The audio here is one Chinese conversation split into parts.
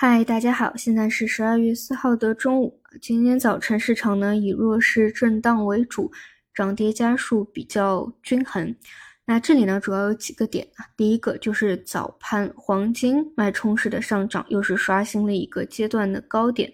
嗨，大家好，现在是十二月四号的中午。今天早晨市场呢以弱势震荡为主，涨跌家数比较均衡。那这里呢主要有几个点啊，第一个就是早盘黄金脉冲式的上涨，又是刷新了一个阶段的高点。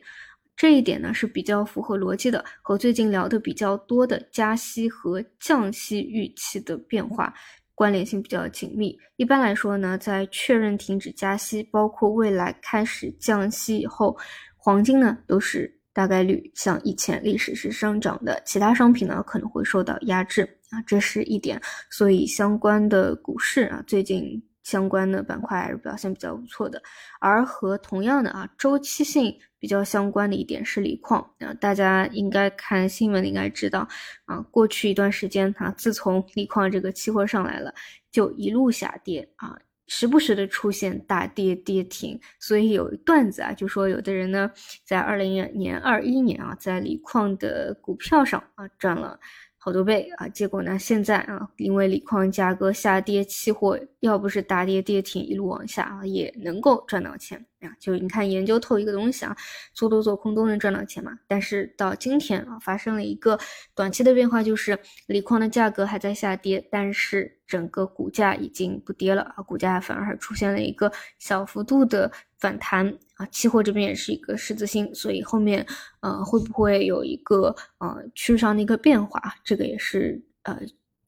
这一点呢是比较符合逻辑的，和最近聊的比较多的加息和降息预期的变化。关联性比较紧密。一般来说呢，在确认停止加息，包括未来开始降息以后，黄金呢都是大概率像以前历史是上涨的，其他商品呢可能会受到压制啊，这是一点。所以相关的股市啊，最近相关的板块还是表现比较不错的。而和同样的啊周期性。比较相关的一点是锂矿啊，大家应该看新闻应该知道啊，过去一段时间啊，自从锂矿这个期货上来了，就一路下跌啊，时不时的出现大跌跌停，所以有段子啊，就说有的人呢，在二零年、二一年啊，在锂矿的股票上啊赚了。好多倍啊！结果呢？现在啊，因为锂矿价格下跌，期货要不是大跌跌停，一路往下啊，也能够赚到钱啊。就你看，研究透一个东西啊，做多做空都能赚到钱嘛。但是到今天啊，发生了一个短期的变化，就是锂矿的价格还在下跌，但是整个股价已经不跌了啊，股价反而还出现了一个小幅度的反弹。啊，期货这边也是一个十字星，所以后面呃会不会有一个呃趋势上的一个变化？这个也是呃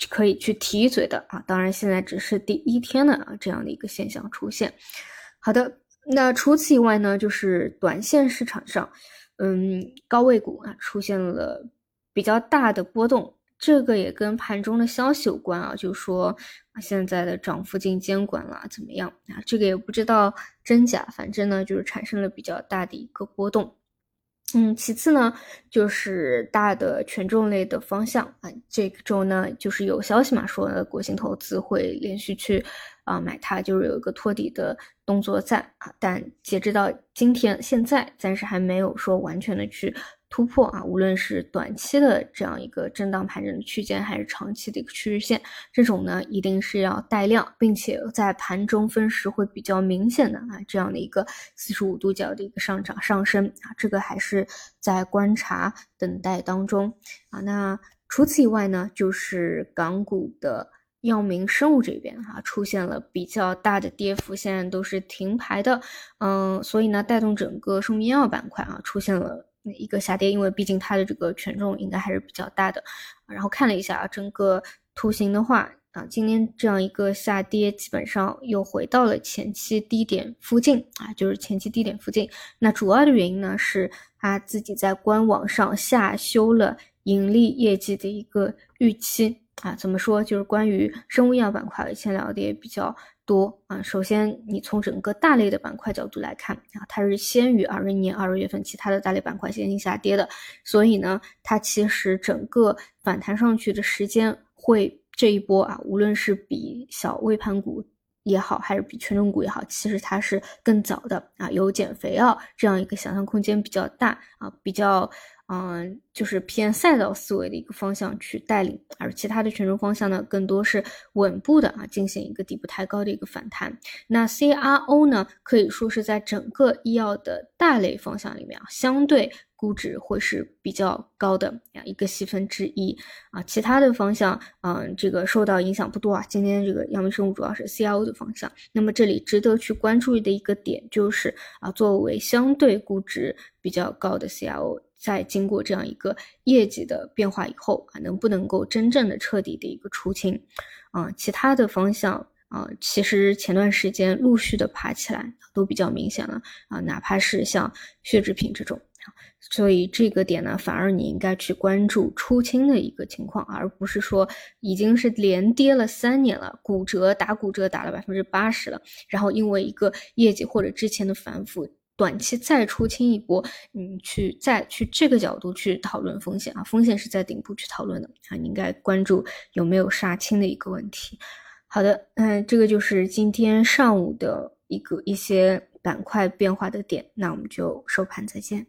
可以去提一嘴的啊。当然现在只是第一天的啊这样的一个现象出现。好的，那除此以外呢，就是短线市场上，嗯，高位股啊出现了比较大的波动。这个也跟盘中的消息有关啊，就说现在的涨幅进监管了怎么样啊？这个也不知道真假，反正呢就是产生了比较大的一个波动。嗯，其次呢就是大的权重类的方向啊，这个周呢就是有消息嘛，说国信投资会连续去啊买它，就是有一个托底的动作在啊，但截止到今天现在暂时还没有说完全的去。突破啊，无论是短期的这样一个震荡盘整的区间，还是长期的一个趋势线，这种呢一定是要带量，并且在盘中分时会比较明显的啊这样的一个四十五度角的一个上涨上升啊，这个还是在观察等待当中啊。那除此以外呢，就是港股的药明生物这边啊出现了比较大的跌幅，现在都是停牌的，嗯，所以呢带动整个生物医药板块啊出现了。一个下跌，因为毕竟它的这个权重应该还是比较大的。然后看了一下啊，整个图形的话啊，今天这样一个下跌，基本上又回到了前期低点附近啊，就是前期低点附近。那主要的原因呢，是它自己在官网上下修了盈利业绩的一个预期啊。怎么说？就是关于生物医药板块，以前聊的也比较。多啊，首先你从整个大类的板块角度来看啊，它是先于二零年二月份其他的大类板块先行下跌的，所以呢，它其实整个反弹上去的时间会这一波啊，无论是比小微盘股也好，还是比权重股也好，其实它是更早的啊，有减肥药这样一个想象空间比较大啊，比较。嗯，就是偏赛道思维的一个方向去带领，而其他的权重方向呢，更多是稳步的啊，进行一个底部抬高的一个反弹。那 CRO 呢，可以说是在整个医药的大类方向里面啊，相对估值会是比较高的啊一个细分之一啊。其他的方向，嗯，这个受到影响不多啊。今天这个药明生物主要是 CRO 的方向。那么这里值得去关注的一个点就是啊，作为相对估值比较高的 CRO。在经过这样一个业绩的变化以后啊，能不能够真正的彻底的一个出清啊？其他的方向啊，其实前段时间陆续的爬起来都比较明显了啊，哪怕是像血制品这种，所以这个点呢，反而你应该去关注出清的一个情况，而不是说已经是连跌了三年了，骨折打骨折打了百分之八十了，然后因为一个业绩或者之前的反复。短期再出清一波，你去再去这个角度去讨论风险啊，风险是在顶部去讨论的啊，你应该关注有没有杀青的一个问题。好的，嗯，这个就是今天上午的一个一些板块变化的点，那我们就收盘再见。